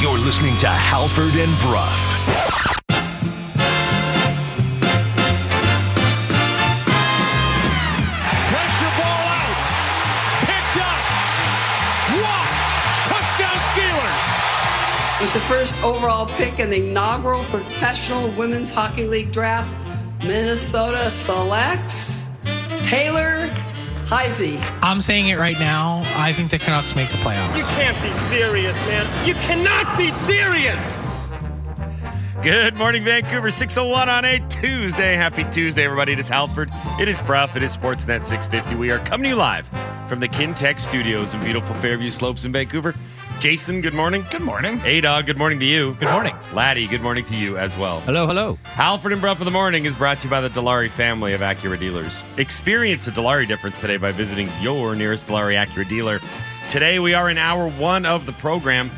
You're listening to Halford and Bruff. First overall pick in the inaugural Professional Women's Hockey League draft, Minnesota selects Taylor Heisey. I'm saying it right now. I think the Canucks make the playoffs. You can't be serious, man. You cannot be serious. Good morning, Vancouver. 601 on a Tuesday. Happy Tuesday, everybody. It is Halford. It is Bruff. It is Sportsnet 650. We are coming to you live from the Kintec studios in beautiful Fairview Slopes in Vancouver. Jason, good morning. Good morning. A Dog, good morning to you. Good morning. Laddie, good morning to you as well. Hello, hello. Halford and Bruff of the Morning is brought to you by the Dilawri family of Acura dealers. Experience the Dilawri difference today by visiting your nearest Dilawri Acura dealer. Today we are in hour one of the program.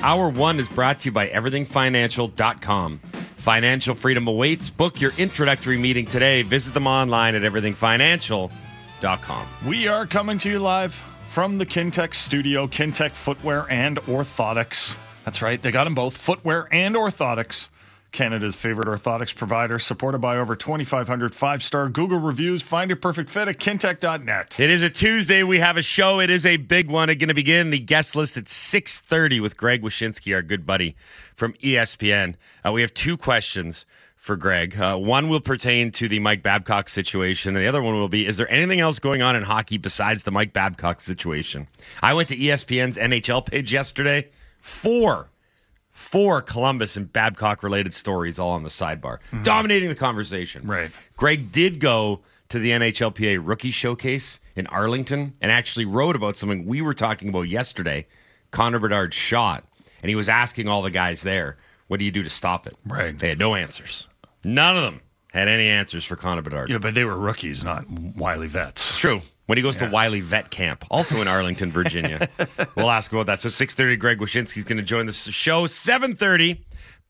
Hour one is brought to you by everythingfinancial.com. Financial freedom awaits. Book your introductory meeting today. Visit them online at everythingfinancial.com. We are coming to you live from the Kintec studio, Kintec Footwear and Orthotics. That's right, they got them both footwear and orthotics. Canada's favorite orthotics provider, supported by over 2,500 five star Google reviews. Find your perfect fit at kintec.net. It is a Tuesday. We have a show. It is a big one. It's going to begin the guest list at 6.30 with Greg Wyshynski, our good buddy from ESPN. Uh, we have two questions for Greg. Uh, one will pertain to the Mike Babcock situation, and the other one will be, is there anything else going on in hockey besides the Mike Babcock situation? I went to ESPN's NHL page yesterday. Four four Columbus and Babcock related stories all on the sidebar, dominating the conversation. Right. Greg did go to the NHLPA rookie showcase in Arlington and actually wrote about something we were talking about yesterday Connor Bedard's shot. And he was asking all the guys there, what do you do to stop it? Right. They had no answers. None of them had any answers for Connor Bedard. Yeah, but they were rookies, not wily vets. True. When he goes to Wiley Vet Camp, also in Arlington, Virginia. we'll ask about that. So 6.30, Greg Wyshynski's going to join the show. 7.30,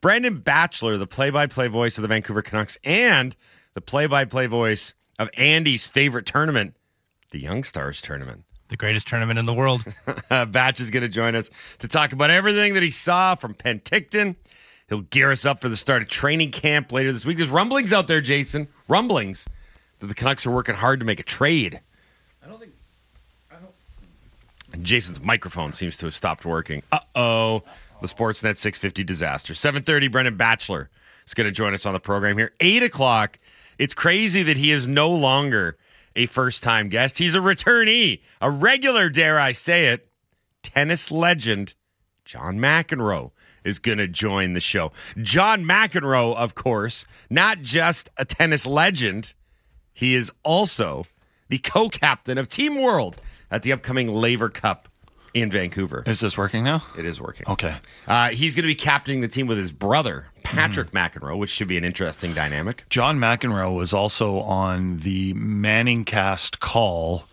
Brendan Batchelor, the play-by-play voice of the Vancouver Canucks and the play-by-play voice of Andy's favorite tournament, the Young Stars Tournament. The greatest tournament in the world. Batch is going to join us to talk about everything that he saw from Penticton. He'll gear us up for the start of training camp later this week. There's rumblings out there, Jason. Rumblings that the Canucks are working hard to make a trade. I don't think. I don't. And Jason's microphone seems to have stopped working. Uh oh. The Sportsnet 650 disaster. 7:30. Brendan Batchelor is going to join us on the program here. Eight o'clock. It's crazy that he is no longer a first-time guest. He's a returnee, a regular, dare I say it. Tennis legend John McEnroe is going to join the show. John McEnroe, of course, not just a tennis legend, he is also the co-captain of Team World at the upcoming Laver Cup in Vancouver. Is this working now? It is working. Okay. Uh, he's going to be captaining the team with his brother, Patrick McEnroe, which should be an interesting dynamic. John McEnroe was also on the Manning cast call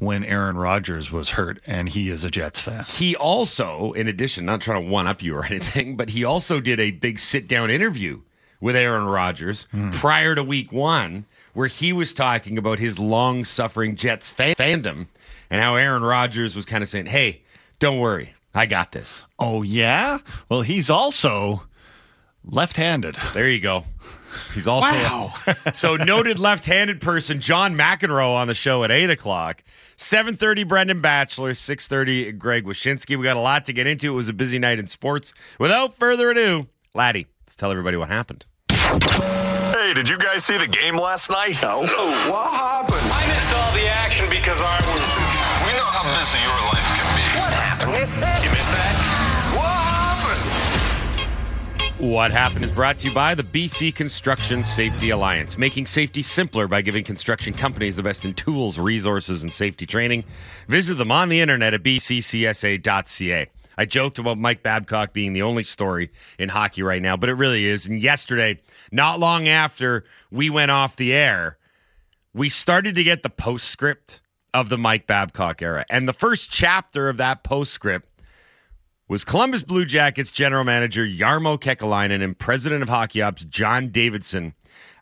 when Aaron Rodgers was hurt, and he is a Jets fan. He also, in addition, not trying to one up you or anything, but he also did a big sit down interview with Aaron Rodgers hmm. prior to week one, where he was talking about his long suffering Jets fan- fandom and how Aaron Rodgers was kind of saying, hey, don't worry, I got this. Oh, yeah? Well, he's also left handed. There you go. He's also Wow. so noted left-handed person John McEnroe on the show at eight o'clock. Seven thirty, Brendan Batchelor. Six thirty, Greg Wyshynski. We got a lot to get into. It was a busy night in sports. Without further ado, Laddie, let's tell everybody what happened. Hey, did you guys see the game last night? No. What happened? I missed all the action because I was. We know how busy your life can be. What happened? Missed that? You missed that? What happened is brought to you by the BC Construction Safety Alliance, making safety simpler by giving construction companies the best in tools, resources, and safety training. Visit them on the internet at bccsa.ca. I joked about Mike Babcock being the only story in hockey right now, but it really is. And yesterday, not long after we went off the air, we started to get the postscript of the Mike Babcock era. And the first chapter of that postscript was Columbus Blue Jackets general manager Jarmo Kekalainen and president of hockey ops John Davidson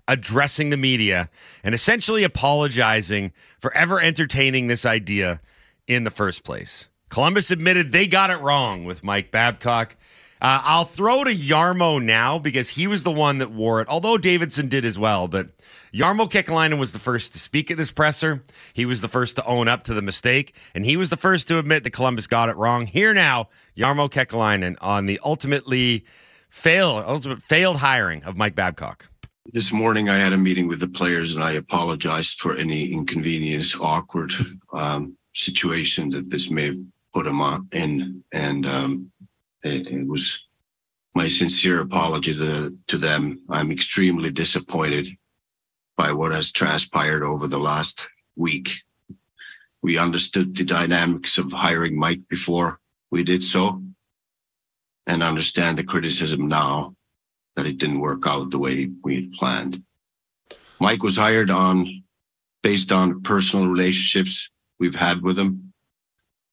addressing the media and essentially apologizing for ever entertaining this idea in the first place. Columbus admitted they got it wrong with Mike Babcock. Uh, I'll throw to Jarmo now because he was the one that wore it, although Davidson did as well. But Jarmo Kekalainen was the first to speak at this presser. He was the first to own up to the mistake, and he was the first to admit that Columbus got it wrong. Here now, Jarmo Kekalainen on the ultimately failed, ultimate failed hiring of Mike Babcock. This morning, I had a meeting with the players, and I apologized for any inconvenience, awkward um, situation that this may have put them in, and um, it, it was my sincere apology to, to them. I'm extremely disappointed by what has transpired over the last week. We understood the dynamics of hiring Mike before we did so and understand the criticism now that it didn't work out the way we had planned. Mike was hired on based on personal relationships we've had with him,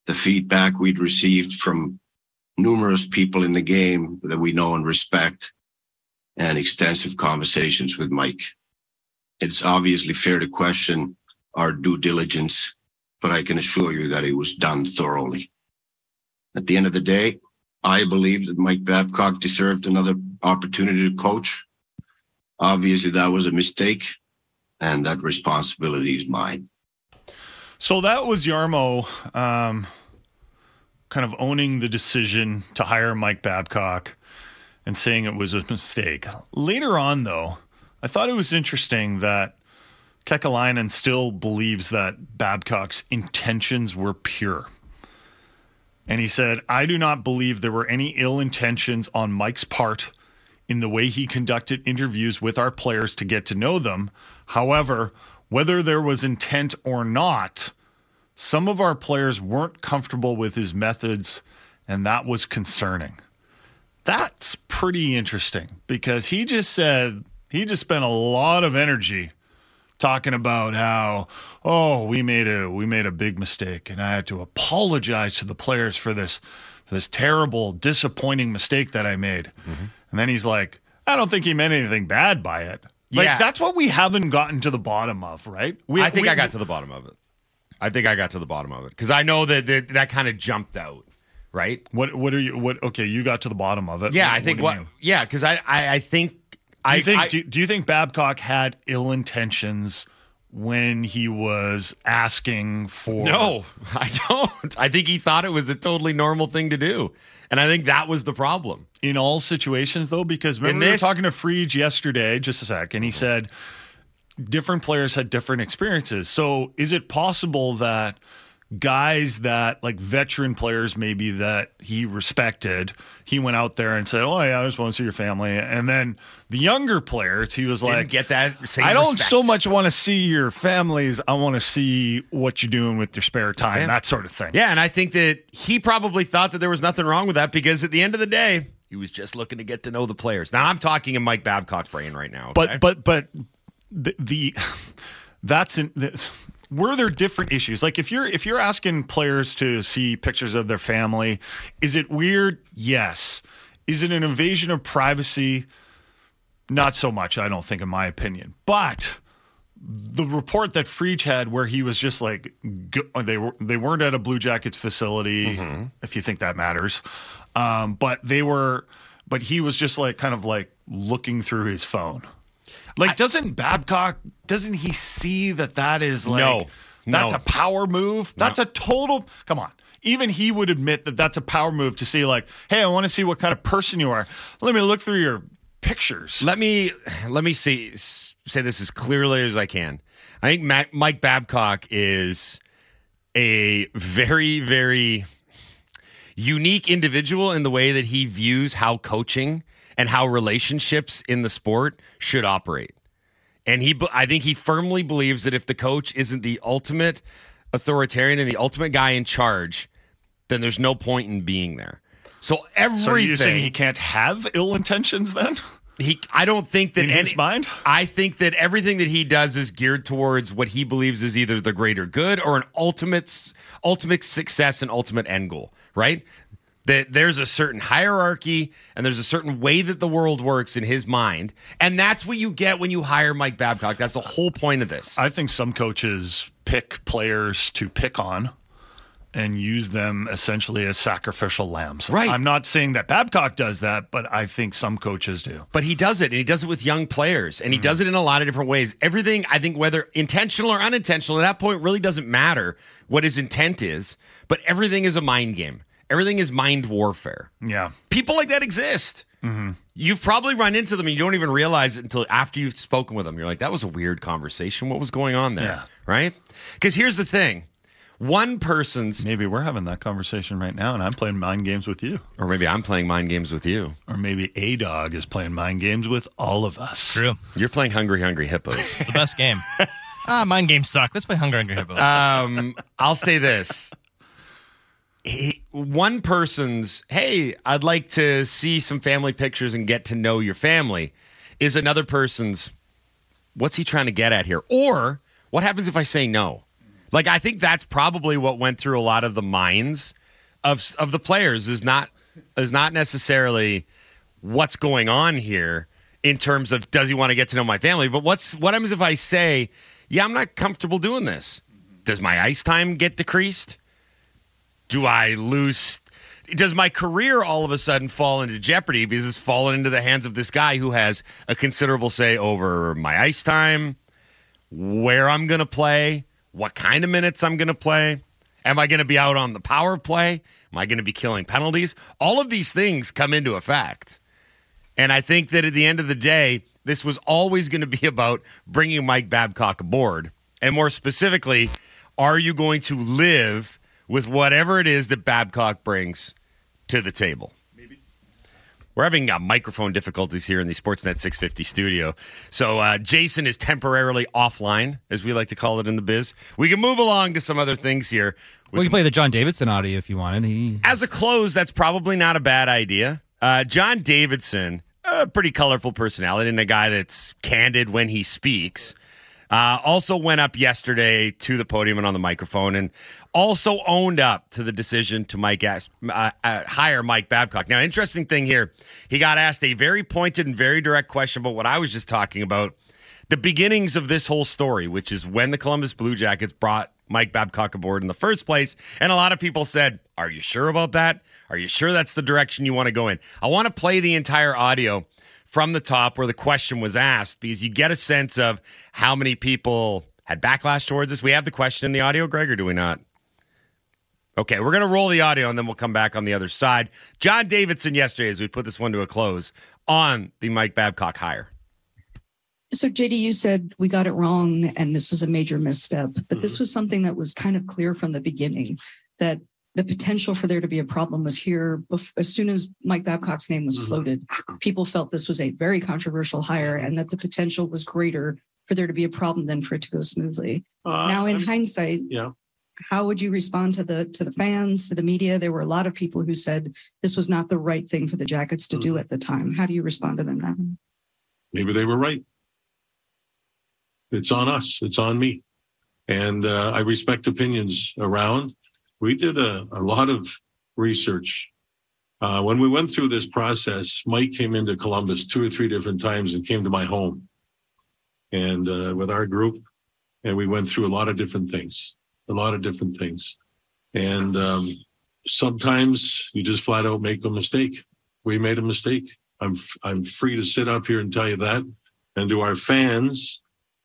the feedback we'd received from numerous people in the game that we know and respect, and extensive conversations with Mike. It's obviously fair to question our due diligence, but I can assure you that it was done thoroughly. At the end of the day, I believe that Mike Babcock deserved another opportunity to coach. Obviously, that was a mistake, and that responsibility is mine. So that was Jarmo um, kind of owning the decision to hire Mike Babcock and saying it was a mistake. Later on, though, I thought it was interesting that Kekalainen still believes that Babcock's intentions were pure. And he said, I do not believe there were any ill intentions on Mike's part in the way he conducted interviews with our players to get to know them. However, whether there was intent or not, some of our players weren't comfortable with his methods, and that was concerning. That's pretty interesting because he just said he just spent a lot of energy talking about how oh we made a we made a big mistake and I had to apologize to the players for this for this terrible disappointing mistake that I made. Mm-hmm. And then he's like, I don't think he meant anything bad by it. Like Yeah. that's what we haven't gotten to the bottom of, right? We, I think we- I got to the bottom of it. I think I got to the bottom of it because I know that that, that kind of jumped out, right? What what are you what okay, you got to the bottom of it. Yeah, What- I think you what. Yeah, because I, I I think Do I you think I- do, do you think Babcock had ill intentions when he was asking for No, I don't. I think he thought it was a totally normal thing to do. And I think that was the problem. in all situations though? Because remember In we were talking to Friedge yesterday, just a sec, and he said different players had different experiences. So is it possible that guys that like veteran players maybe that he respected, he went out there and said, "Oh yeah, I just want to see your family," and then the younger players, he was Didn't like, get that I don't respect. so much want to see your families. I want to see what you're doing with your spare time, Yeah. that sort of thing. Yeah, and I think that he probably thought that there was nothing wrong with that because at the end of the day, he was just looking to get to know the players. Now I'm talking in Mike Babcock's brain right now. okay? But but but the, the that's in this, were there different issues? Like if you're if you're asking players to see pictures of their family, is it weird? Yes. Is it an invasion of privacy? Not so much, I don't think, in my opinion. But the report that Freech had, where he was just like go, they were they weren't at a Blue Jackets facility, if you think that matters, um, but they were, but he was just like kind of like looking through his phone. Like, doesn't Babcock? Doesn't he see that that is like No. that's No. a power move? That's a total. Come on. Even he would admit that that's a power move to see, like, hey, I want to see what kind of person you are. Let me look through your pictures. let me let me see say this as clearly as I can. I think Mac, Mike Babcock is a very very unique individual in the way that he views how coaching and how relationships in the sport should operate. And he, I think he firmly believes that if the coach isn't the ultimate authoritarian and the ultimate guy in charge, then there's no point in being there. So everything so you're saying he can't have ill intentions then? he I don't think that In his mind? I think that everything that he does is geared towards what he believes is either the greater good or an ultimate ultimate success and ultimate end goal, right? That there's a certain hierarchy and there's a certain way that the world works in his mind. And that's what you get when you hire Mike Babcock. That's the whole point of this. I think some coaches pick players to pick on and use them essentially as sacrificial lambs. Right. I'm not saying that Babcock does that, but I think some coaches do. But he does it, and he does it with young players, and he mm-hmm. does it in a lot of different ways. Everything, I think, whether intentional or unintentional, at that point really doesn't matter what his intent is, but everything is a mind game. Everything is mind warfare. Yeah. People like that exist. You've probably run into them and you don't even realize it until after you've spoken with them. You're like, that was a weird conversation. What was going on there? Yeah. Right? Because here's the thing one person's, Maybe we're having that conversation right now and I'm playing mind games with you. or maybe I'm playing mind games with you. Or maybe A Dog is playing mind games with all of us. True. You're playing Hungry Hungry Hippos. The best game. ah, mind games suck. Let's play Hunger Hungry Hippos. um, I'll say this. One person's, hey, I'd like to see some family pictures and get to know your family, is another person's, what's he trying to get at here? Or what happens if I say no? Like, I think that's probably what went through a lot of the minds of of the players is not is not necessarily what's going on here in terms of does he want to get to know my family, but what's what happens if I say, yeah, I'm not comfortable doing this? Does my ice time get decreased? Do I lose? Does my career all of a sudden fall into jeopardy because it's fallen into the hands of this guy who has a considerable say over my ice time, where I'm going to play, what kind of minutes I'm going to play? Am I going to be out on the power play? Am I going to be killing penalties? All of these things come into effect. And I think that at the end of the day, this was always going to be about bringing Mike Babcock aboard. And more specifically, are you going to live with whatever it is that Babcock brings to the table? We're having uh, microphone difficulties here in the Sportsnet 650 studio. So uh, Jason is temporarily offline, as we like to call it in the biz. We can move along to some other things here. We can play the John Davidson audio if you wanted. He As a close, that's probably not a bad idea. Uh, John Davidson, a pretty colorful personality and a guy that's candid when he speaks. Uh, also went up yesterday to the podium and on the microphone and also owned up to the decision to Mike ask, uh, uh, hire Mike Babcock. Now, interesting thing here, he got asked a very pointed and very direct question about what I was just talking about the beginnings of this whole story, which is when the Columbus Blue Jackets brought Mike Babcock aboard in the first place. And a lot of people said, Are you sure about that? Are you sure that's the direction you want to go in? I want to play the entire audio from the top where the question was asked because you get a sense of how many people had backlash towards this. We have the question in the audio, Greg, or do we not? Okay, we're going to roll the audio and then we'll come back on the other side. John Davidson yesterday, as we put this one to a close, on the Mike Babcock hire. So, JD, you said we got it wrong and this was a major misstep, but this mm-hmm. was something that was kind of clear from the beginning that the potential for there to be a problem was here bef- as soon as Mike Babcock's name was floated. People felt this was a very controversial hire and that the potential was greater for there to be a problem than for it to go smoothly. Uh, now, in I'm- hindsight, yeah. how would you respond to the to the fans, to the media? There were a lot of people who said this was not the right thing for the Jackets to do at the time. How do you respond to them now? maybe they were right. It's on us. It's on me. And uh, I respect opinions around. We did a, a lot of research. Uh, when we went through this process, Mike came into Columbus two or three different times and came to my home and uh, with our group. And we went through a lot of different things, a lot of different things. And um, sometimes you just flat out make a mistake. We made a mistake. I'm I'm free to sit up here and tell you that. And to our fans,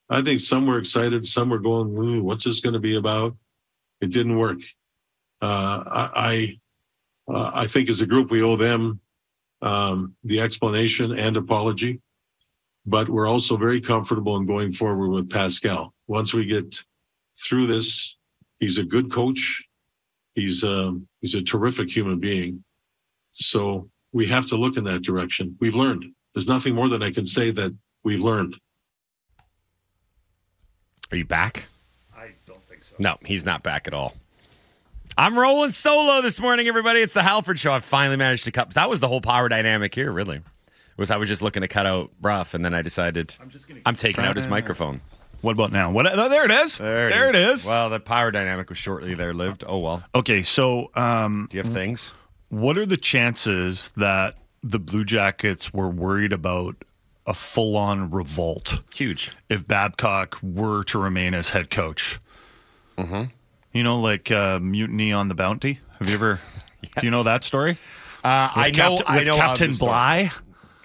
I think some were excited, some were going, "What's this going to be about?" It didn't work. Uh, I I, uh, I think as a group we owe them um, the explanation and apology, but we're also very comfortable in going forward with Pascal. Once we get through this, he's a good coach. He's um, he's a terrific human being. So we have to look in that direction. We've learned. There's nothing more than I can say that we've learned. Are you back? I don't think so. No, he's not back at all. I'm rolling solo this morning, everybody. It's the Halford Show. I finally managed to cut. That was the whole power dynamic here, really. Was I was just looking to cut out Bruff, and then I decided I'm, just going to. I'm taking out his microphone. What about now? What? oh, there it is. There, it is. Well, the power dynamic was shortly there lived. Oh well. Okay, so um, Do you have things? What are the chances that the Blue Jackets were worried about a full on revolt Huge. if Babcock were to remain as head coach? You know, like uh, Mutiny on the Bounty? Have you ever, do you know that story? Uh, I know. Captain- I with know Captain. Bligh?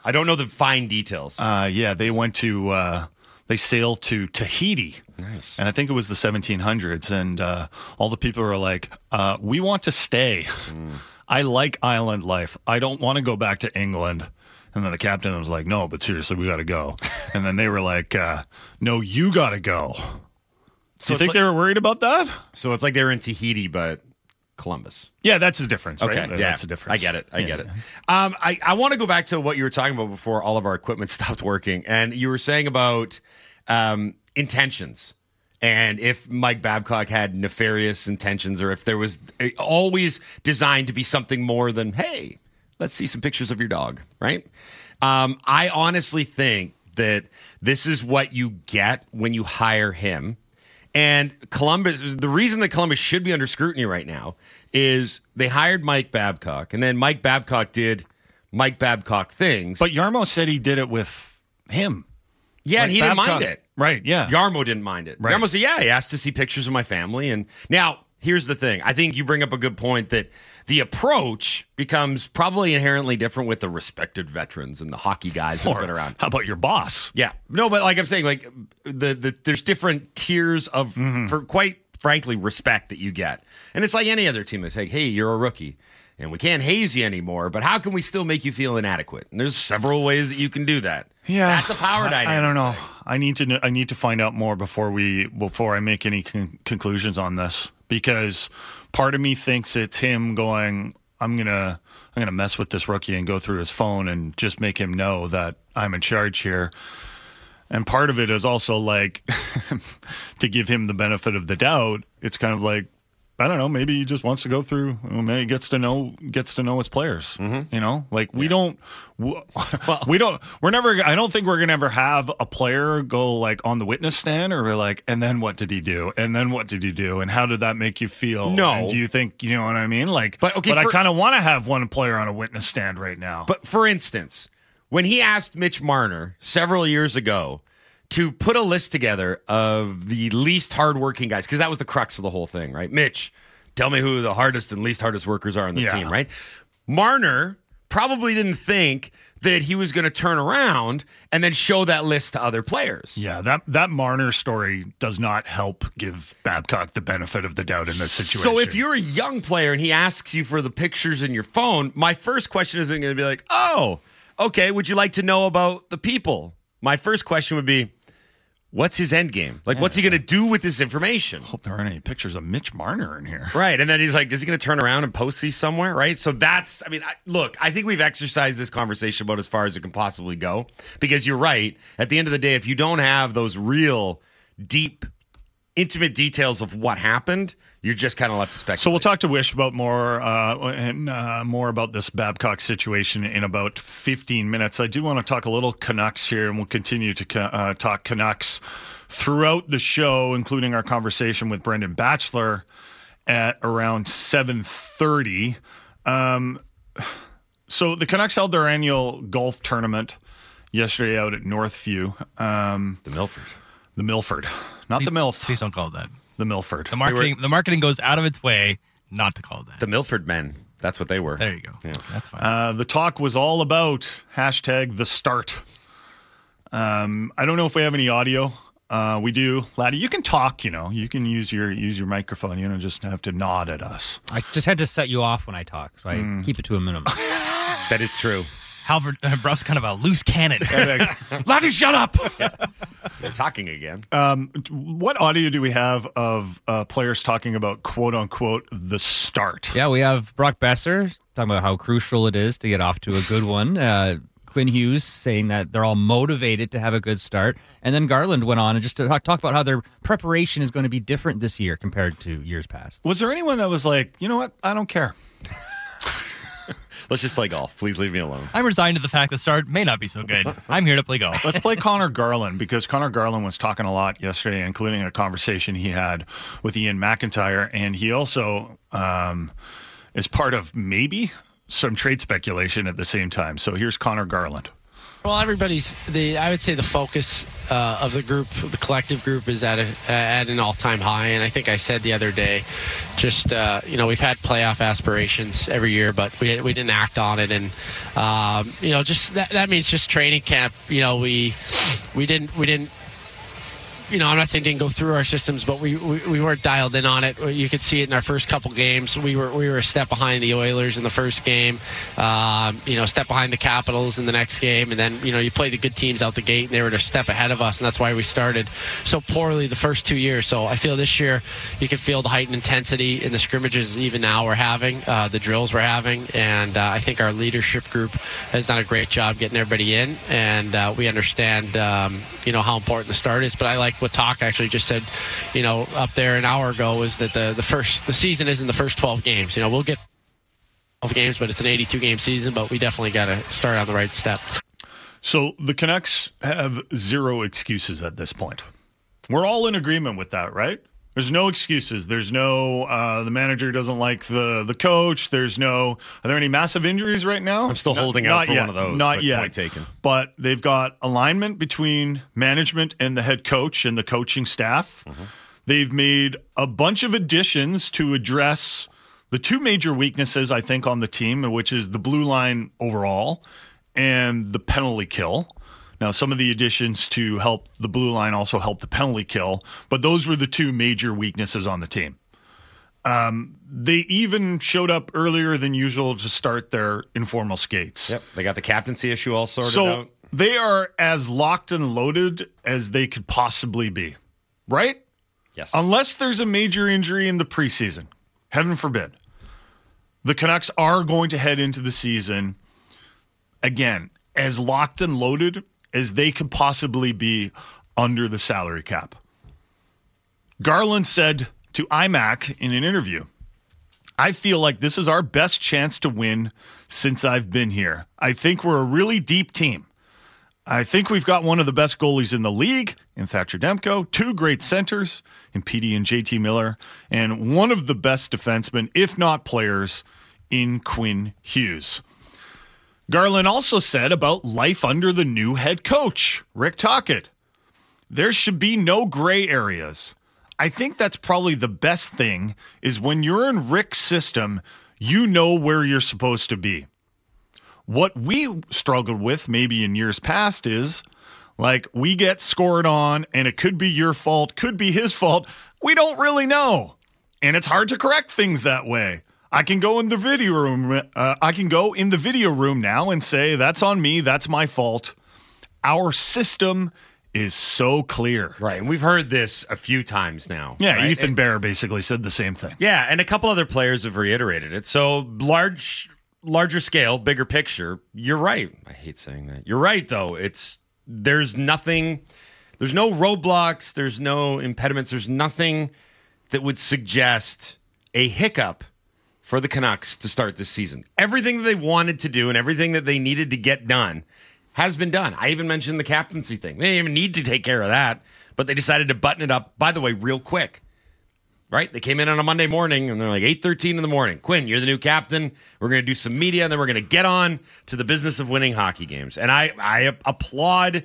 I don't know the fine details. Uh, yeah, they went to uh, they sailed to Tahiti. Nice. And I think it was the 1700s, and uh, all the people were like, uh, "We want to stay. I like island life. I don't want to go back to England." And then the captain was like, "No, but seriously, we got to go." And then they were like, uh, "No, you got to go." So Do you think like- they were worried about that? So it's like they were in Tahiti, but Columbus. Yeah, that's the difference. Right? Okay, That- yeah, that's the difference. I get it. I Yeah. get it. Um, I I want to go back to what you were talking about before all of our equipment stopped working, and you were saying about um, intentions, and if Mike Babcock had nefarious intentions, or if there was uh, always designed to be something more than hey, let's see some pictures of your dog, right? Um, I honestly think that this is what you get when you hire him. And Columbus, the reason that Columbus should be under scrutiny right now is they hired Mike Babcock, and then Mike Babcock did Mike Babcock things. But Jarmo said he did it with him. yeah, and Like he didn't mind it. Right? Yeah. Jarmo didn't mind it. Right. Jarmo said, "Yeah, he asked to see pictures of my family." And now, here's the thing: I think you bring up a good point that the approach becomes probably inherently different with the respected veterans and the hockey guys that have been around. How about your boss? Yeah. No, but like I'm saying, like the, the there's different tiers of Mm-hmm. for quite frankly respect that you get. And it's like any other team that's like, hey, you're a rookie. And we can't haze you anymore, but how can we still make you feel inadequate? And there's several ways that you can do that. Yeah, That's a power I- dynamic. I, don't know. I need to. I need to find out more before we before I make any con- conclusions on this because part of me thinks it's him going. I'm gonna I'm gonna mess with this rookie and go through his phone and just make him know that I'm in charge here. And part of it is also like to give him the benefit of the doubt. It's kind of like I don't know. Maybe he just wants to go through. well, Maybe he gets to know gets to know his players. Mm-hmm. You know, like we don't. w- we don't. We're never. I don't think we're gonna ever have a player go like on the witness stand or we're like, and then what did he do? And then what did he do? And how did that make you feel? No. And do you think you know what I mean? Like, But, okay, but I kind of want to have one player on a witness stand right now. But for instance, when he asked Mitch Marner several years ago to put a list together of the least hardworking guys, because that was the crux of the whole thing, right? Mitch, tell me who the hardest and least hardest workers are on the Yeah. team, right? Marner probably didn't think that he was going to turn around and then show that list to other players. Yeah, that that Marner story does not help give Babcock the benefit of the doubt in this situation. So if you're a young player and he asks you for the pictures in your phone, my first question isn't going to be like, "Oh, okay, would you like to know about the people?" My first question would be, "What's his end game? Like, what's he going to do with this information?" I hope there aren't any pictures of Mitch Marner in here. Right, and then he's like, "Is he going to turn around and post these somewhere?" Right. So that's, I mean, I, look, I think we've exercised this conversation about as far as it can possibly go because you're right. At the end of the day, if you don't have those real, deep, intimate details of what happened, you're just kind of left to speculate. So we'll talk to Wish about more uh, and uh, more about this Babcock situation in about 15 minutes. I do want to talk a little Canucks here, and we'll continue to uh, talk Canucks throughout the show, including our conversation with Brendan Batchelor at around 7:30. Um, so the Canucks held their annual golf tournament yesterday out at Northview. Um, the Milford. The Milford, not the MILF. Please don't call it that. The Milford. The marketing the marketing goes out of its way not to call it that. The Milford men. That's what they were. There you go. Yeah. That's fine. Uh, the talk was all about hashtag the start. Um, I don't know if we have any audio. Uh, we do, Laddie. You can talk. You know, you can use your use your microphone. You don't just have to nod at us. I just had to set you off when I talk, so I Mm. keep it to a minimum. That is true. Halvard uh, Bruff's kind of a loose cannon. Laddie, shut up. They're talking again. Um, what audio do we have of uh, players talking about quote unquote the start? yeah, we have Brock Boeser talking about how crucial it is to get off to a good one. Uh, Quinn Hughes saying that they're all motivated to have a good start. And then Garland went on and just to talk, talk about how their preparation is going to be different this year compared to years past. Was there anyone that was like, you know what? I don't care. Let's just play golf. Please leave me alone. I'm resigned to the fact the start may not be so good. I'm here to play golf. Let's play Conor Garland because Conor Garland was talking a lot yesterday, including a conversation he had with Iain MacIntyre, and he also um, is part of maybe some trade speculation at the same time. So here's Conor Garland. Well, everybody's the. I would say the focus uh, of the group, the collective group, is at a, at an all-time high. And I think I said the other day, just uh, you know, we've had playoff aspirations every year, but we we didn't act on it. And um, you know, just that that means just training camp. You know, we we didn't we didn't you know, I'm not saying didn't go through our systems, but we, we, we weren't dialed in on it. You could see it in our first couple games. We were we were a step behind the Oilers in the first game, um, you know, step behind the Capitals in the next game, and then you know you play the good teams out the gate, and they were a step ahead of us, and that's why we started so poorly the first two years. So I feel this year you can feel the heightened intensity in the scrimmages even now we're having, uh, the drills we're having, and uh, I think our leadership group has done a great job getting everybody in, and uh, we understand um, you know how important the start is. But I like what Talk actually just said, you know, up there an hour ago is that the the first the season is in the first 12 games. You know, we'll get 12 games, but it's an 82 game season. But we definitely got to start on the right step. So the Canucks have zero excuses at this point. We're all in agreement with that, right? There's no excuses. There's no uh, the manager doesn't like the the coach. There's no. Are there any massive injuries right now? I'm still Not- holding out for yet, one of those. Not yet. Point taken. But they've got alignment between management and the head coach and the coaching staff. Mm-hmm. They've made a bunch of additions to address the two major weaknesses I think on the team, which is the blue line overall and the penalty kill. Now, some of the additions to help the blue line also help the penalty kill, but those were the two major weaknesses on the team. Um, they even showed up earlier than usual to start their informal skates. Yep, they got the captaincy issue all sorted So out. they are as locked and loaded as they could possibly be, right? Yes. Unless there's a major injury in the preseason, heaven forbid. The Canucks are going to head into the season again as locked and loaded as they could possibly be under the salary cap. Garland said to IMAC in an interview, I feel like this is our best chance to win since I've been here. I think we're a really deep team. I think we've got one of the best goalies in the league in Thatcher Demko, two great centers in PD and JT Miller, and one of the best defensemen, if not players, in Quinn Hughes. Garland also said about life under the new head coach, Rick Tocchet. There should be no gray areas. I think that's probably the best thing is when you're in Rick's system, you know where you're supposed to be. What we struggled with maybe in years past is like we get scored on and it could be your fault, could be his fault. We don't really know. And it's hard to correct things that way. I can go in the video room. Uh, I can go in the video room now and say that's on me. That's my fault. Our system is so clear. Right, and we've heard this a few times now. Yeah, right? Ethan Bear basically said the same thing. Yeah, and a couple other players have reiterated it. So large, larger scale, bigger picture. You're right. I hate saying that. You're right, though. It's there's nothing, there's no roadblocks, there's no impediments, there's nothing that would suggest a hiccup for the Canucks to start this season. Everything that they wanted to do and everything that they needed to get done has been done. I even mentioned the captaincy thing. They didn't even need to take care of that, but they decided to button it up. By the way, real quick right? They came in on a Monday morning and they're like 8:13 in the morning. Quinn, you're the new captain. We're going to do some media and then we're going to get on to the business of winning hockey games. And I I applaud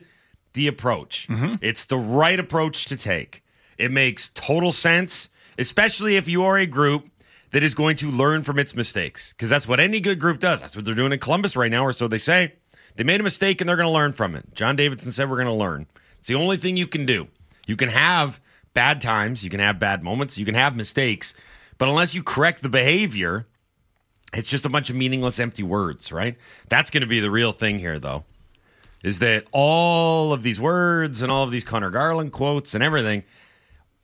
the approach. Mm-hmm. It's the right approach to take. It makes total sense, especially if you are a group that is going to learn from its mistakes because that's what any good group does. That's what they're doing in Columbus right now or so they say. They made a mistake and they're going to learn from it. John Davidson said we're going to learn. It's the only thing you can do. You can have bad times, you can have bad moments, you can have mistakes, but unless you correct the behavior, it's just a bunch of meaningless, empty words, right? That's going to be the real thing here, though, is that all of these words and all of these Conor Garland quotes and everything,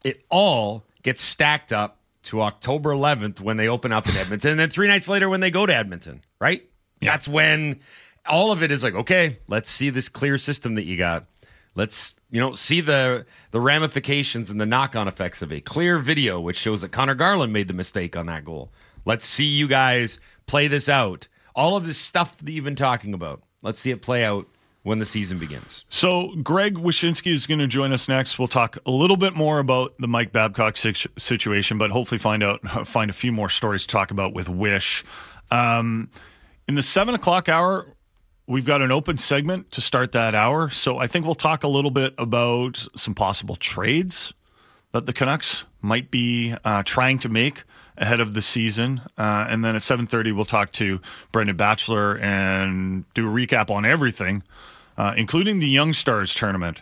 it all gets stacked up to October 11th when they open up in Edmonton, and then three nights later when they go to Edmonton, right? That's when all of it is like, okay, let's see this clear system that you got. Let's you know see the the ramifications and the knock on effects of a clear video, which shows that Conor Garland made the mistake on that goal. Let's see you guys play this out. All of this stuff that you've been talking about. Let's see it play out when the season begins. So Greg Wyshynski is going to join us next. We'll talk a little bit more about the Mike Babcock situation, but hopefully find out find a few more stories to talk about with Wish. Um, In the seven o'clock hour, we've got an open segment to start that hour. So I think we'll talk a little bit about some possible trades that the Canucks might be uh, trying to make ahead of the season. Uh, and then at 7.30, we'll talk to Brendan Batchelor and do a recap on everything, uh, including the Young Stars tournament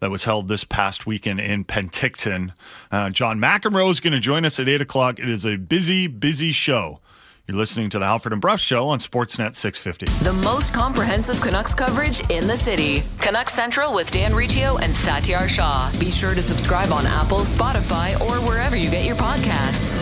that was held this past weekend in Penticton. Uh, John McEnroe is going to join us at 8 o'clock. It is a busy, busy show. You're listening to the Halford and Bruff Show on Sportsnet 650. The most comprehensive Canucks coverage in the city. Canucks Central with Dan Riccio and Satiar Shah. Be sure to subscribe on Apple, Spotify, or wherever you get your podcasts.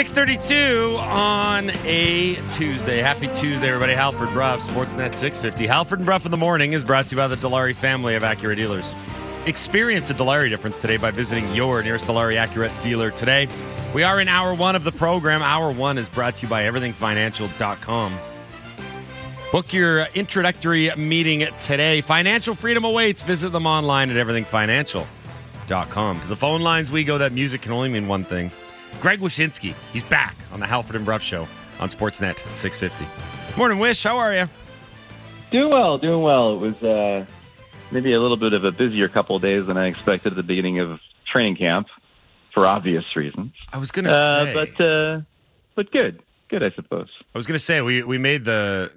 Six thirty-two on a Tuesday. Happy Tuesday, everybody. Halford Bruff, Sportsnet 650. Halford and Bruff in the morning is brought to you by the Dilawri family of Acura dealers. Experience a Dilawri difference today by visiting your nearest Dilawri Acura dealer today. We are in hour one of the program. Hour one is brought to you by everythingfinancial.com. Book your introductory meeting today. Financial freedom awaits. Visit them online at everythingfinancial.com. To the phone lines we go. That music can only mean one thing. Greg Wyshynski, he's back on the Halford and Bruff Show on Sportsnet 650. Morning, Wish. How are you? Doing well, doing well. It was uh, maybe a little bit of a busier couple days than I expected at the beginning of training camp, for obvious reasons. I was going to uh, say, but uh, but good, good, I suppose. I was going to say we we made the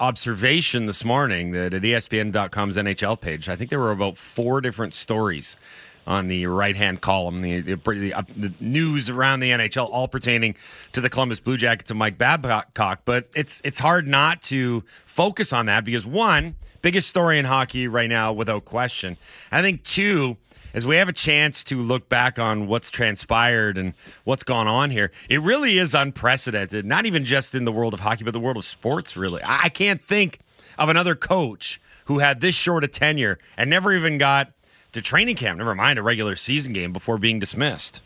observation this morning that at ESPN.com's NHL page, I think there were about four different stories on the right hand column, the the, the, uh, the news around the NHL, all pertaining to the Columbus Blue Jackets and Mike Babcock. But it's it's hard not to focus on that because one, biggest story in hockey right now, without question. I think two. As we have a chance to look back on what's transpired and what's gone on here, it really is unprecedented. Not even just in the world of hockey, but the world of sports. Really, I I can't think of another coach who had this short a tenure and never even got to training camp, never mind a regular season game before being dismissed.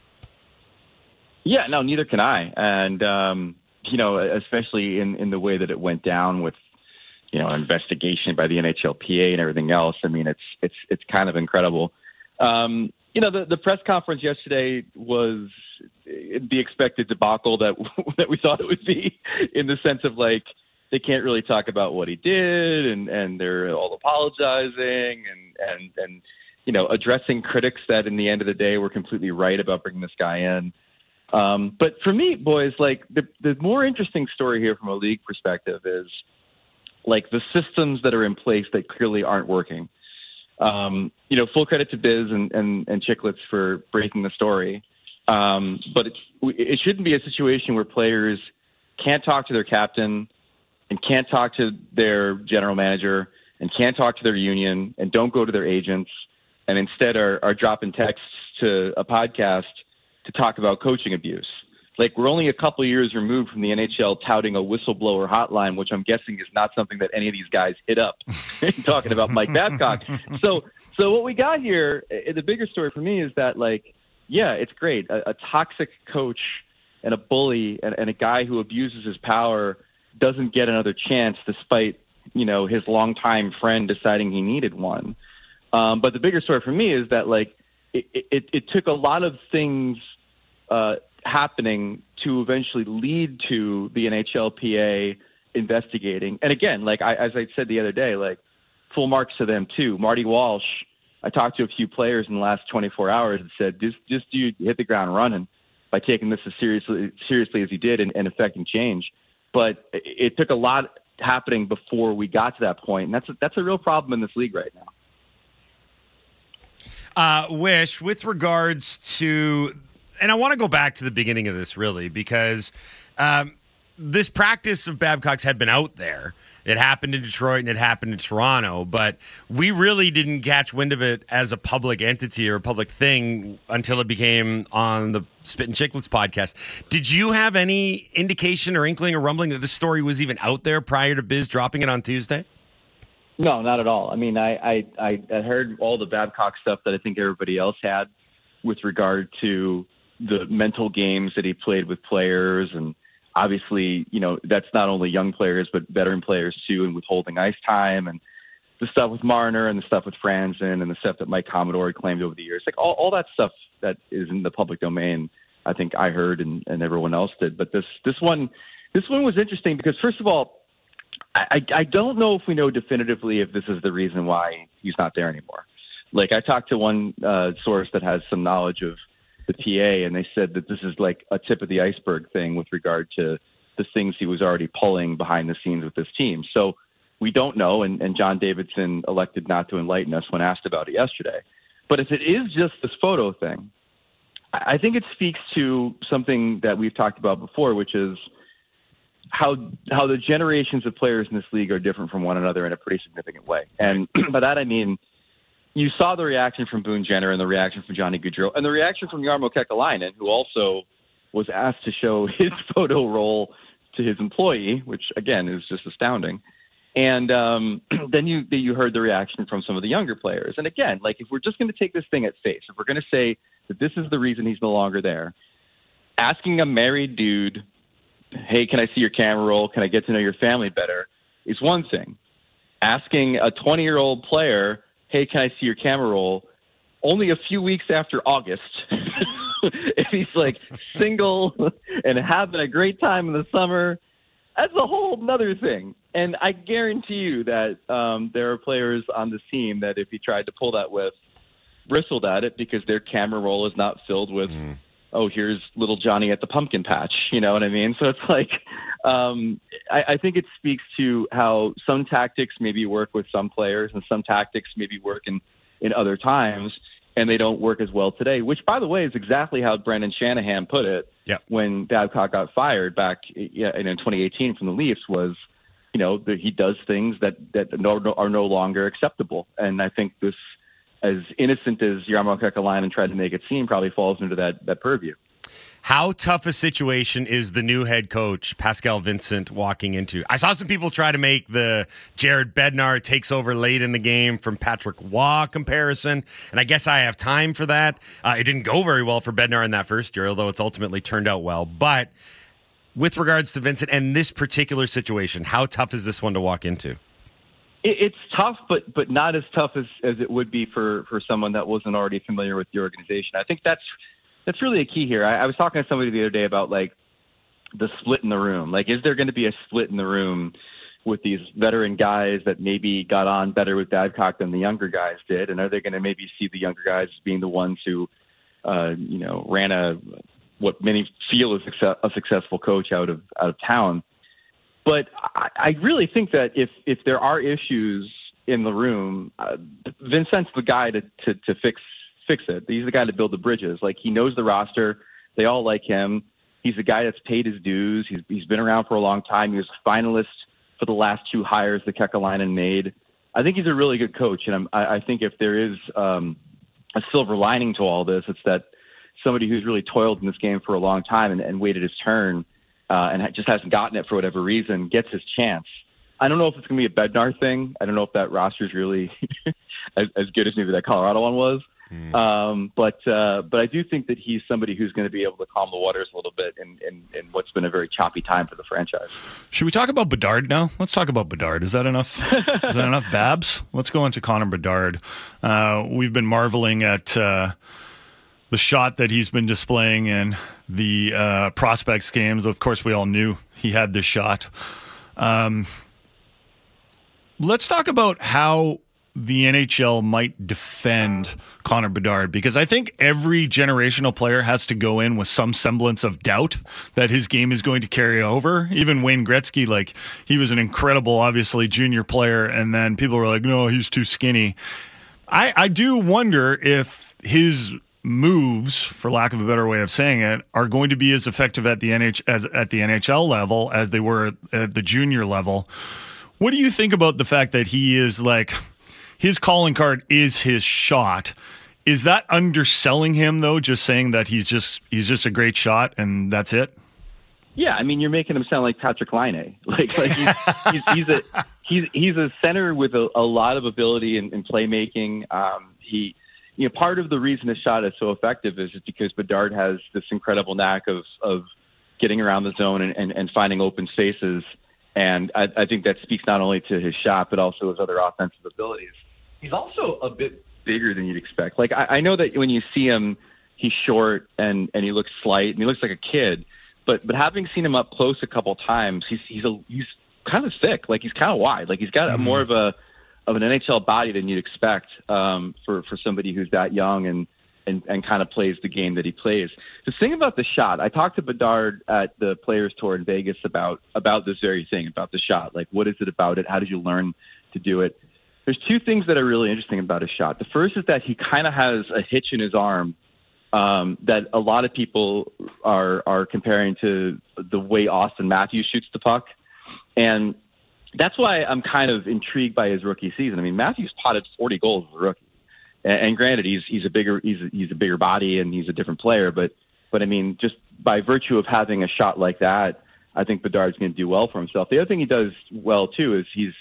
Yeah, no, neither can I. And um, you know, especially in in the way that it went down with you know, an investigation by the NHLPA and everything else. I mean, it's it's it's kind of incredible. Um, you know, the the press conference yesterday was the expected debacle that that we thought it would be, in the sense of like they can't really talk about what he did, and and they're all apologizing and and and you know addressing critics that in the end of the day were completely right about bringing this guy in. Um, but for me, boys, like the the more interesting story here from a league perspective is like the systems that are in place that clearly aren't working. Um, you know, full credit to Biz and, and, and Chicklets for breaking the story. Um, but it shouldn't be a situation where players can't talk to their captain and can't talk to their general manager and can't talk to their union and don't go to their agents and instead are, are dropping texts to a podcast to talk about coaching abuse. Like we're only a couple years removed from the NHL touting a whistleblower hotline, which I'm guessing is not something that any of these guys hit up talking about Mike Babcock. So, so what we got here, the bigger story for me is that like, yeah, it's great. A, a toxic coach and a bully and, and a guy who abuses his power doesn't get another chance despite, you know, his longtime friend deciding he needed one. Um, but the bigger story for me is that like it, it, it took a lot of things uh, happening to eventually lead to the NHLPA investigating. And again, like I, as I said the other day, like full marks to them too. Marty Walsh, I talked to a few players in the last 24 hours and said, just just you hit the ground running by taking this as seriously seriously as he did and, and affecting change. But it, it took a lot happening before we got to that point, and that's a, that's a real problem in this league right now. Uh, Wish, with regards to, and I want to go back to the beginning of this really because um, this practice of Babcock's had been out there. It happened in Detroit and it happened in Toronto, but we really didn't catch wind of it as a public entity or a public thing until it became on the Spit and Chicklets podcast. Did you have any indication or inkling or rumbling that this story was even out there prior to Biz dropping it on Tuesday? No, not at all. I mean, I, I, I, heard all the Babcock stuff that I think everybody else had with regard to the mental games that he played with players, and obviously, you know, that's not only young players but veteran players too, and withholding ice time and the stuff with Marner and the stuff with Franzen and the stuff that Mike Commodore claimed over the years, like all, all that stuff that is in the public domain. I think I heard and, and everyone else did, but this this one this one was interesting because first of all, I, I don't know if we know definitively if this is the reason why he's not there anymore. Like I talked to one uh, source that has some knowledge of the PA, and they said that this is like a tip of the iceberg thing with regard to the things he was already pulling behind the scenes with this team. So we don't know, and, and John Davidson elected not to enlighten us when asked about it yesterday. But if it is just this photo thing, I I think it speaks to something that we've talked about before, which is how how the generations of players in this league are different from one another in a pretty significant way. And by that I mean you saw the reaction from Boone Jenner and the reaction from Johnny Gaudreau and the reaction from Jarmo Kekalainen, who also was asked to show his photo roll to his employee, which again is just astounding. And um, then you you heard the reaction from some of the younger players. And again, like if we're just going to take this thing at face, if we're going to say that this is the reason he's no longer there, asking a married dude, "Hey, can I see your camera roll? Can I get to know your family better?" is one thing. Asking a 20 year old player, "Hey, can I see your camera roll?" only a few weeks after August. if he's like single and having a great time in the summer, that's a whole other thing. And I guarantee you that um, there are players on this team that if he tried to pull that with, bristled at it because their camera roll is not filled with, oh, here's little Johnny at the pumpkin patch. You know what I mean? So it's like, um, I, I think it speaks to how some tactics maybe work with some players and some tactics maybe work in, in other times and they don't work as well today, which, by the way, is exactly how Brendan Shanahan put it Yep. when Babcock got fired back in 2018 from the Leafs was, you know, that he does things that, that no, are no longer acceptable. And I think this, as innocent as Jarmo Kekalainen tried to make it seem, probably falls into that, that purview. How tough a situation is the new head coach, Pascal Vincent, walking into? I saw some people try to make the Jared Bednar takes over late in the game from Patrick Roy comparison, and I guess I have time for that. Uh, it didn't go very well for Bednar in that first year, although it's ultimately turned out well. But with regards to Vincent and this particular situation, how tough is this one to walk into? It, it's tough, but but not as tough as, as it would be for, for someone that wasn't already familiar with the organization. I think that's that's really a key here. I, I was talking to somebody the other day about like the split in the room. Like, is there going to be a split in the room with these veteran guys that maybe got on better with Babcock than the younger guys did? And are they going to maybe see the younger guys as being the ones who, uh, you know, ran a what many feel is a successful coach out of out of town? But I, I really think that if if there are issues in the room, uh, Vincent's the guy to, to to fix fix it. He's the guy to build the bridges. Like he knows the roster. They all like him. He's the guy that's paid his dues. He's he's been around for a long time. He was a finalist for the last two hires that Kekalainen made. I think he's a really good coach, and I'm, I, I think if there is um, a silver lining to all this, it's that somebody who's really toiled in this game for a long time and, and waited his turn uh, and just hasn't gotten it for whatever reason gets his chance. I don't know if it's going to be a Bednar thing. I don't know if that roster is really as, as good as maybe that Colorado one was. Um, but uh, but I do think that he's somebody who's going to be able to calm the waters a little bit in, in, in what's been a very choppy time for the franchise. Should we talk about Bedard now? Let's talk about Bedard. Is that enough? Is that enough, Babs? Let's go into Connor Bedard. Uh, we've been marveling at uh, the shot that he's been displaying in the uh, prospects games. Of course, we all knew he had this shot. Um, let's talk about how the NHL might defend Connor Bedard because I think every generational player has to go in with some semblance of doubt that his game is going to carry over. Even Wayne Gretzky, like he was an incredible, obviously junior player, and then people were like, "No, he's too skinny." I I do wonder if his moves, for lack of a better way of saying it, are going to be as effective at the NH as at the NHL level as they were at the junior level. What do you think about the fact that he is like his calling card is his shot? Is that underselling him though? Just saying that he's just he's just a great shot and that's it. Yeah, I mean, you're making him sound like Patrik Laine. Like, like he's, he's, he's a he's he's a center with a, a lot of ability in playmaking. Um, he you know, part of the reason his shot is so effective is because Bedard has this incredible knack of of getting around the zone and, and, and finding open spaces. And I, I think that speaks not only to his shot, but also his other offensive abilities. He's also a bit bigger than you'd expect. Like I, I know that when you see him, he's short and and he looks slight and he looks like a kid. But but having seen him up close a couple times, he's he's a, he's kind of thick. Like he's kind of wide. Like he's got a, mm-hmm. more of a of an NHL body than you'd expect um, for for somebody who's that young and and and kind of plays the game that he plays. The thing about the shot, I talked to Bedard at the Players Tour in Vegas about about this very thing about the shot. Like, what is it about it? How did you learn to do it? There's two things that are really interesting about his shot. The first is that he kind of has a hitch in his arm um, that a lot of people are are comparing to the way Auston Matthews shoots the puck, and that's why I'm kind of intrigued by his rookie season. I mean, Matthews potted 40 goals as a rookie, and, and granted, he's he's a bigger he's a, he's a bigger body and he's a different player, but but I mean, just by virtue of having a shot like that, I think Bedard's going to do well for himself. The other thing he does well too is he's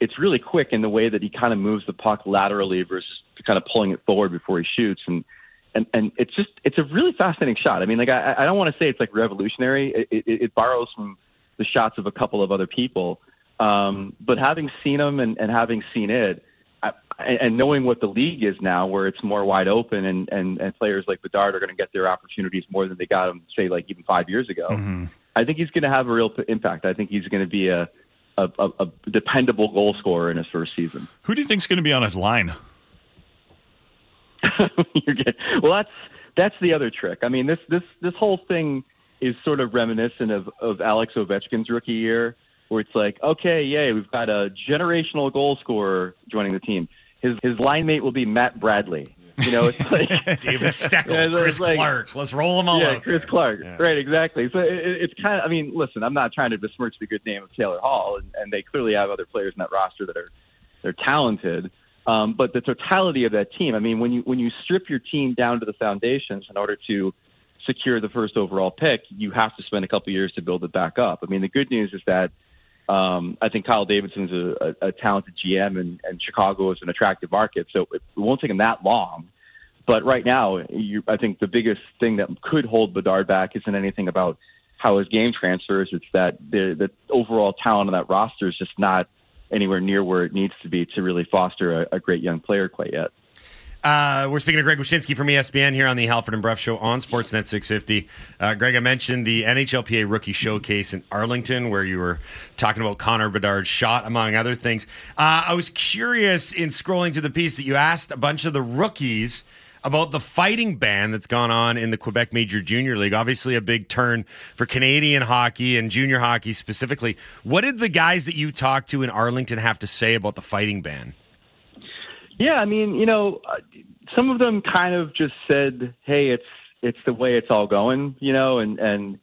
it's really quick in the way that he kind of moves the puck laterally versus kind of pulling it forward before he shoots and and and it's just it's a really fascinating shot. I mean, like I, I don't want to say it's like revolutionary. It, it, it borrows from the shots of a couple of other people, um, but having seen them and, and having seen it, I, and knowing what the league is now, where it's more wide open, and and, and players like Bedard are going to get their opportunities more than they got them, say, like even five years ago. Mm-hmm. I think he's going to have a real p- impact. I think he's going to be a a, a a dependable goal scorer in his first season. Who do you think's going to be on his line? Well, that's that's the other trick. I mean, this this this whole thing is sort of reminiscent of of Alex Ovechkin's rookie year, where it's like, okay, yay, we've got a generational goal scorer joining the team. His his line mate will be Matt Bradley. You know, it's like David Steckel, Yeah, it's Chris like- Clark. Let's roll them all yeah, out. Chris there. Clark. Yeah. Right, exactly. So it, it- it's kind of. I mean, listen, I'm not trying to besmirch the good name of Taylor Hall, and, and they clearly have other players in that roster that are they're talented. Um, but the totality of that team. I mean, when you when you strip your team down to the foundations in order to secure the first overall pick, you have to spend a couple years to build it back up. I mean, the good news is that um, I think Kyle Davidson's a, a, a talented GM, and, and Chicago is an attractive market, so it, it won't take him that long. But right now, you, I think the biggest thing that could hold Bedard back isn't anything about how his game transfers. It's that the, the overall talent of that roster is just not anywhere near where it needs to be to really foster a, a great young player quite yet. Uh, we're speaking to Greg Wyshynski from ESPN here on the Halford and Bruff Show on Sportsnet 650. Uh, Greg, I mentioned the NHLPA Rookie Showcase in Arlington, where you were talking about Connor Bedard's shot, among other things. Uh, I was curious in scrolling through the piece that you asked a bunch of the rookies about the fighting ban that's gone on in the Quebec Major Junior League. Obviously, a big turn for Canadian hockey and junior hockey specifically. What did the guys that you talked to in Arlington have to say about the fighting ban? Yeah, I mean, you know, uh, some of them kind of just said, "Hey, it's it's the way it's all going," you know, and and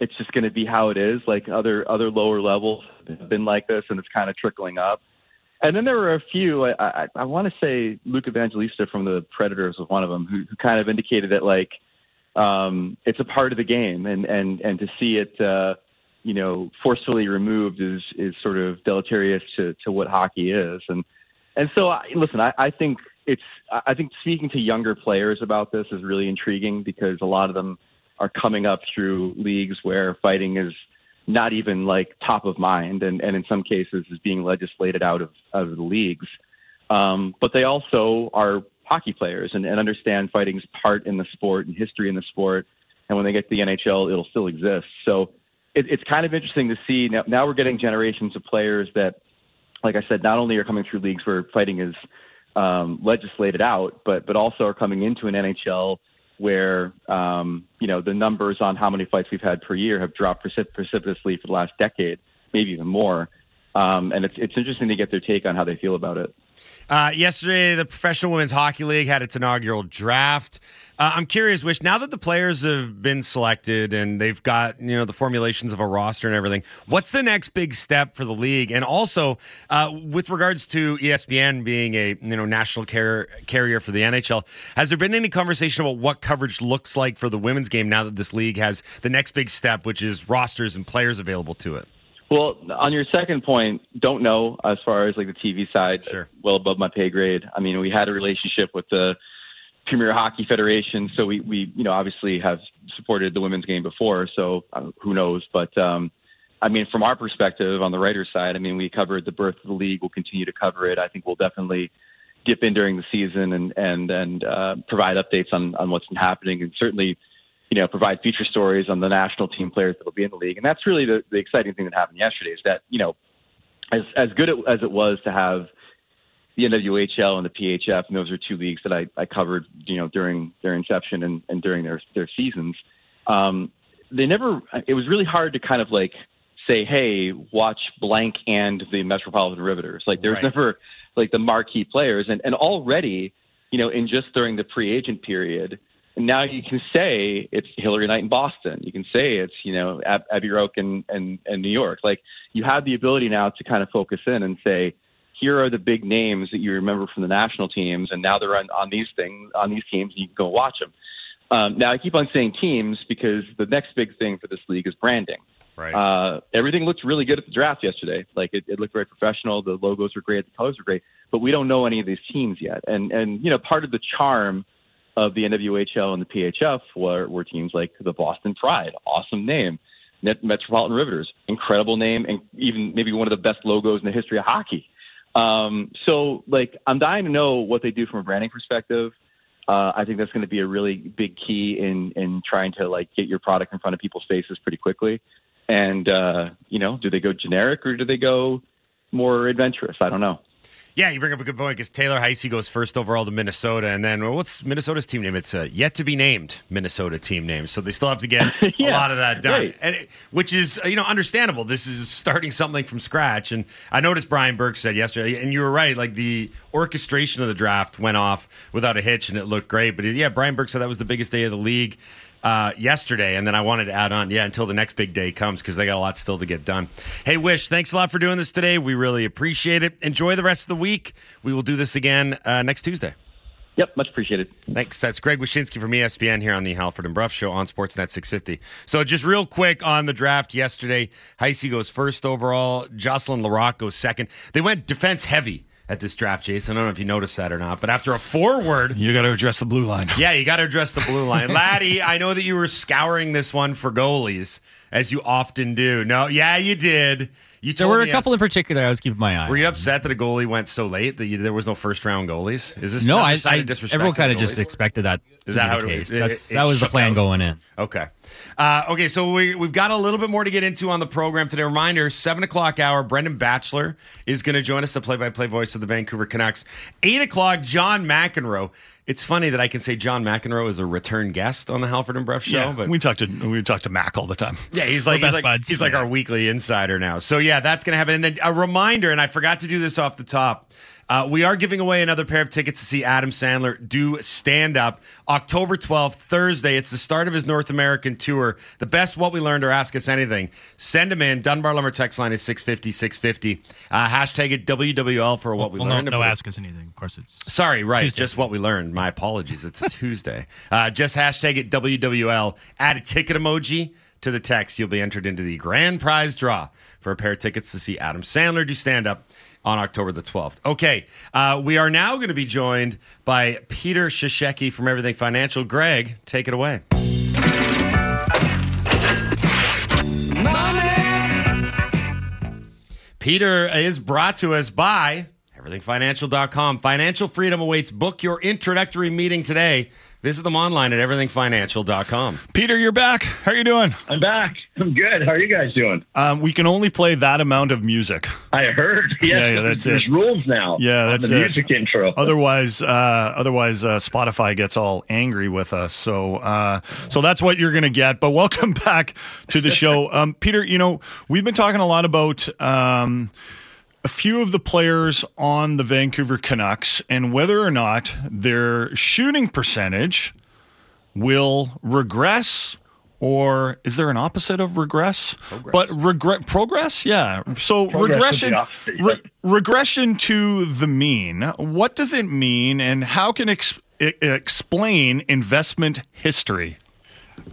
it's just going to be how it is. Like other other lower levels have been like this, and it's kind of trickling up. And then there were a few. I I, I want to say Luke Evangelista from the Predators was one of them, who, who kind of indicated that like um, it's a part of the game, and and and to see it. Uh, you know, forcefully removed is is sort of deleterious to, to what hockey is, and and so, I, listen, I, I think it's. I think speaking to younger players about this is really intriguing because a lot of them are coming up through leagues where fighting is not even like top of mind, and, and in some cases is being legislated out of of the leagues. Um, but they also are hockey players and, and understand fighting's part in the sport and history in the sport. And when they get to the NHL, it'll still exist. So it, it's kind of interesting to see now. Now we're getting generations of players that like I said, not only are coming through leagues where fighting is um, legislated out, but but also are coming into an NHL where um, you know the numbers on how many fights we've had per year have dropped precip- precipitously for the last decade, maybe even more. Um, and it's it's interesting to get their take on how they feel about it. Uh, yesterday, the Professional Women's Hockey League had its inaugural draft. Uh, I'm curious, Wish, now that the players have been selected and they've got you know the formulations of a roster and everything, what's the next big step for the league? And also, uh, with regards to ESPN being a you know national car- carrier for the NHL, has there been any conversation about what coverage looks like for the women's game now that this league has the next big step, which is rosters and players available to it? Well, on your second point, don't know as far as like the TV side. Sure. Well above my pay grade. I mean, we had a relationship with the Premier Hockey Federation. So we, we, you know, obviously have supported the women's game before. So uh, who knows? But um, I mean, from our perspective on the writers' side, I mean, we covered the birth of the league. We'll continue to cover it. I think we'll definitely dip in during the season and and and uh, provide updates on on what's been happening, and certainly, you know, provide feature stories on the national team players that will be in the league. And that's really the, the exciting thing that happened yesterday is that you know, as as good as it was to have the NWHL and the PHF, and those are two leagues that I, I covered, you know, during their inception and, and during their their seasons. Um, they never. It was really hard to kind of like say, hey, watch blank and the Metropolitan Riveters. Like there's Right. never like the marquee players, and and already, you know, in just during the pre agent period. And now you can say it's Hilary Knight in Boston. You can say it's you know Ab- Abby Roque in, in, in New York. Like you have the ability now to kind of focus in and say, here are the big names that you remember from the national teams, and now they're on, on these things on these teams, and you can go watch them. Um, now I keep on saying teams because the next big thing for this league is branding. Right. Uh, everything looked really good at the draft yesterday. Like it, it looked very professional. The logos were great. The colors were great. But we don't know any of these teams yet. And and you know part of the charm of the NWHL and the PHF were, were teams like the Boston Pride, awesome name. Net Metropolitan Riveters, incredible name, and even maybe one of the best logos in the history of hockey. Um, so, like, I'm dying to know what they do from a branding perspective. Uh, I think that's going to be a really big key in in trying to like get your product in front of people's faces pretty quickly. And uh, you know, do they go generic or do they go more adventurous? I don't know. Yeah, you bring up a good point because Taylor Heise goes first overall to Minnesota, and then well, what's Minnesota's team name? It's a yet to be named Minnesota team name, so they still have to get a lot of that done, right. and it, which is uh, you know understandable. This is starting something from scratch, and I noticed Brian Burke said yesterday, and you were right. Like the orchestration of the draft went off without a hitch, and it looked great. But yeah, Brian Burke said that was the biggest day of the league. Uh, yesterday, and then I wanted to add on, yeah, until the next big day comes because they got a lot still to get done. Hey, Wish, thanks a lot for doing this today. We really appreciate it. Enjoy the rest of the week. We will do this again uh, next Tuesday. Yep, much appreciated. Thanks. That's Greg Wyshynski from ESPN here on the Halford and Bruff Show on Sportsnet 650. So just real quick on the draft yesterday, Heise goes first overall. Jocelyne Larocque goes second. They went defense heavy at this draft, Jason. I don't know if you noticed that or not, but after a forward, You got to address the blue line. yeah, you got to address the blue line. Laddie, I know that you were scouring this one for goalies, as you often do. No, yeah, you did. You There were a couple yes- in particular I was keeping my eye. Were on. you upset that a goalie went so late that you, there was no first round goalies? Is this No, I, sign I everyone kind of just expected that. Is that how the it- case? it- That's, it that was the plan out? going in. Okay. Uh, okay, so we, we've got a little bit more to get into on the program today. Reminder 7 o'clock hour, Brendan Batchelor is going to join us, the play by play voice of the Vancouver Canucks. 8 o'clock, John McEnroe. It's funny that I can say John McEnroe is a return guest on the Halford and Bruff show, Yeah, but we talk to we talk to Mac all the time. yeah, he's like he's like, he's like our weekly insider now. So yeah, that's gonna happen. And then a reminder, and I forgot to do this off the top. Uh, we are giving away another pair of tickets to see Adam Sandler do stand up October 12th, Thursday. It's the start of his North American tour. The best what we learned or ask us anything. Send them in. Dunbar Lumber text line is 650 650. Uh, hashtag it WWL for what we well, no, learned. no ask us anything. Of course, it's Sorry, right. Tuesday. Just what we learned. My apologies. It's a Tuesday. Uh, just hashtag it WWL. Add a ticket emoji to the text. You'll be entered into the grand prize draw for a pair of tickets to see Adam Sandler do stand up on October the 12th. Okay. Uh, we are now going to be joined by Peter Shasheki from Everything Financial. Greg, take it away. Peter is brought to us by everythingfinancial.com. Financial freedom awaits. Book your introductory meeting today. Visit them online at everythingfinancial.com. Peter, you're back. How are you doing? I'm back. I'm good. How are you guys doing? Um, we can only play that amount of music. I heard. Yes, Yeah, yeah, that's there's it. There's rules now. Yeah, that's the it. music intro. Otherwise, uh, otherwise, uh, Spotify gets all angry with us. So, uh, so that's what you're going to get. But welcome back to the show, um, Peter. You know, we've been talking a lot about. Um, a few of the players on the Vancouver Canucks and whether or not their shooting percentage will regress or is there an opposite of regress? But regret progress, yeah. So Progress regression re- regression to the mean. What does it mean and how can ex- explain investment history?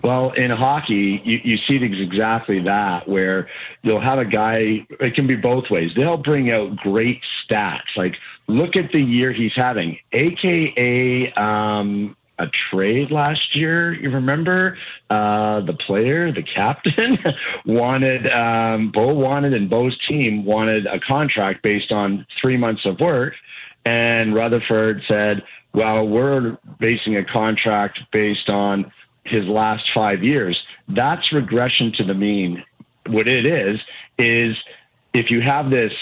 Well, in hockey, you, you see exactly that, where you'll have a guy, it can be both ways. They'll bring out great stats. Like, look at the year he's having, AKA, um, a trade last year. You remember uh, the player, the captain, wanted um, Bo wanted, and Bo's team wanted a contract based on three months of work, and Rutherford said, "Well, we're basing a contract based on his last five years." That's regression to the mean. What it is is if you have this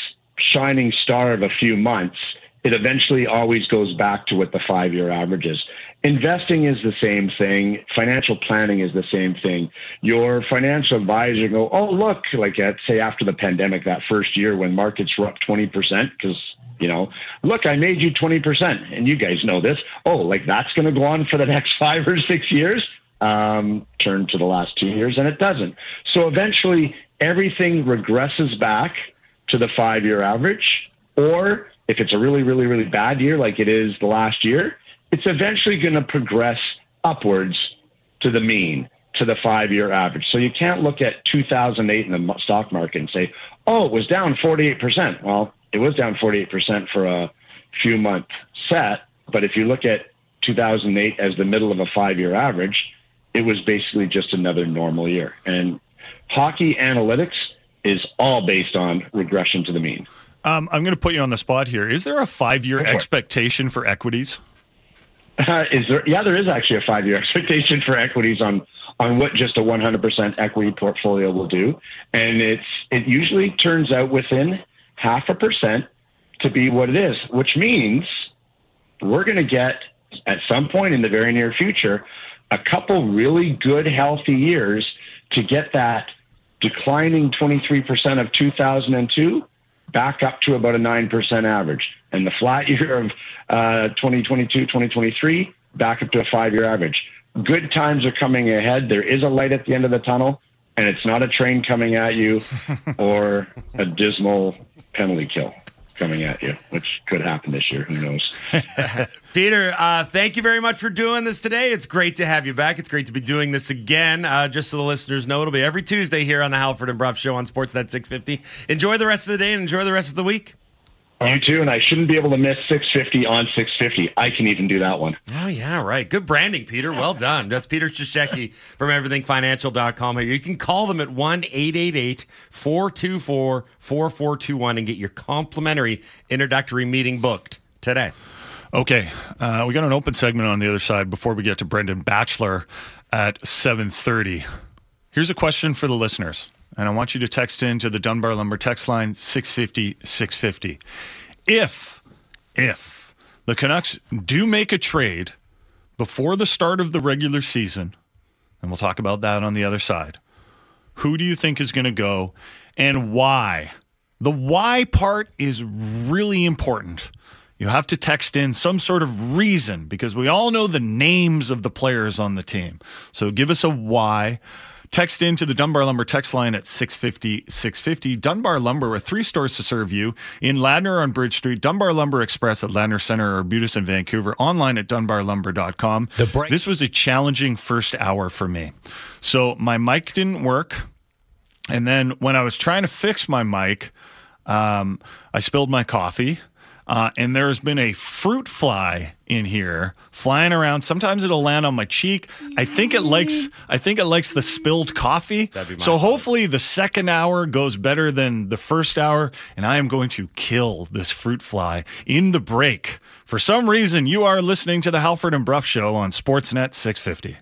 shining star of a few months, it eventually always goes back to what the five year average is. Investing is the same thing. Financial planning is the same thing. Your financial advisor go, oh look, like at say after the pandemic, that first year when markets were up twenty percent, because you know, look, I made you twenty percent, and you guys know this. Oh, like that's going to go on for the next five or six years. Um, turn to the last two years, and it doesn't. So eventually, everything regresses back to the five year average, or if it's a really, really, really bad year like it is the last year, it's eventually going to progress upwards to the mean, to the five year average. So you can't look at 2008 in the stock market and say, oh, it was down 48%. Well, it was down 48% for a few month set. But if you look at 2008 as the middle of a five year average, it was basically just another normal year. And hockey analytics is all based on regression to the mean. Um, I'm going to put you on the spot here. Is there a five year expectation for equities? Uh, is there? Yeah, there is actually a five year expectation for equities on on what just a 100% equity portfolio will do, and it's it usually turns out within half a percent to be what it is, which means we're going to get at some point in the very near future a couple really good healthy years to get that declining 23% of 2002 back up to about a 9% average. And the flat year of uh, 2022, 2023, back up to a five year average. Good times are coming ahead. There is a light at the end of the tunnel, and it's not a train coming at you or a dismal penalty kill coming at you, which could happen this year. Who knows? Peter, uh, thank you very much for doing this today. It's great to have you back. It's great to be doing this again. Uh, just so the listeners know, it'll be every Tuesday here on the Halford and Bruff Show on Sportsnet 650. Enjoy the rest of the day and enjoy the rest of the week. You too, and I shouldn't be able to miss 650 on 650. I can even do that one. Oh, yeah, right. Good branding, Peter. Well done. That's Peter Shashecki from everythingfinancial.com. Here. You can call them at 1 888 424 4421 and get your complimentary introductory meeting booked today. Okay, uh, we got an open segment on the other side before we get to Brendan Batchelor at 7:30. Here's a question for the listeners, and I want you to text in to the Dunbar Lumber text line 650 650. If if the Canucks do make a trade before the start of the regular season, and we'll talk about that on the other side. Who do you think is going to go and why? The why part is really important. You have to text in some sort of reason because we all know the names of the players on the team. So give us a why. Text into the Dunbar Lumber text line at 650 650. Dunbar Lumber with three stores to serve you in Ladner on Bridge Street, Dunbar Lumber Express at Ladner Center or Arbutus in Vancouver, online at dunbarlumber.com. The break- this was a challenging first hour for me. So my mic didn't work. And then when I was trying to fix my mic, um, I spilled my coffee. Uh, and there's been a fruit fly in here flying around. Sometimes it'll land on my cheek. I think it likes. I think it likes the spilled coffee. So hopefully the second hour goes better than the first hour, and I am going to kill this fruit fly in the break. For some reason, you are listening to the Halford and Bruff Show on Sportsnet 650.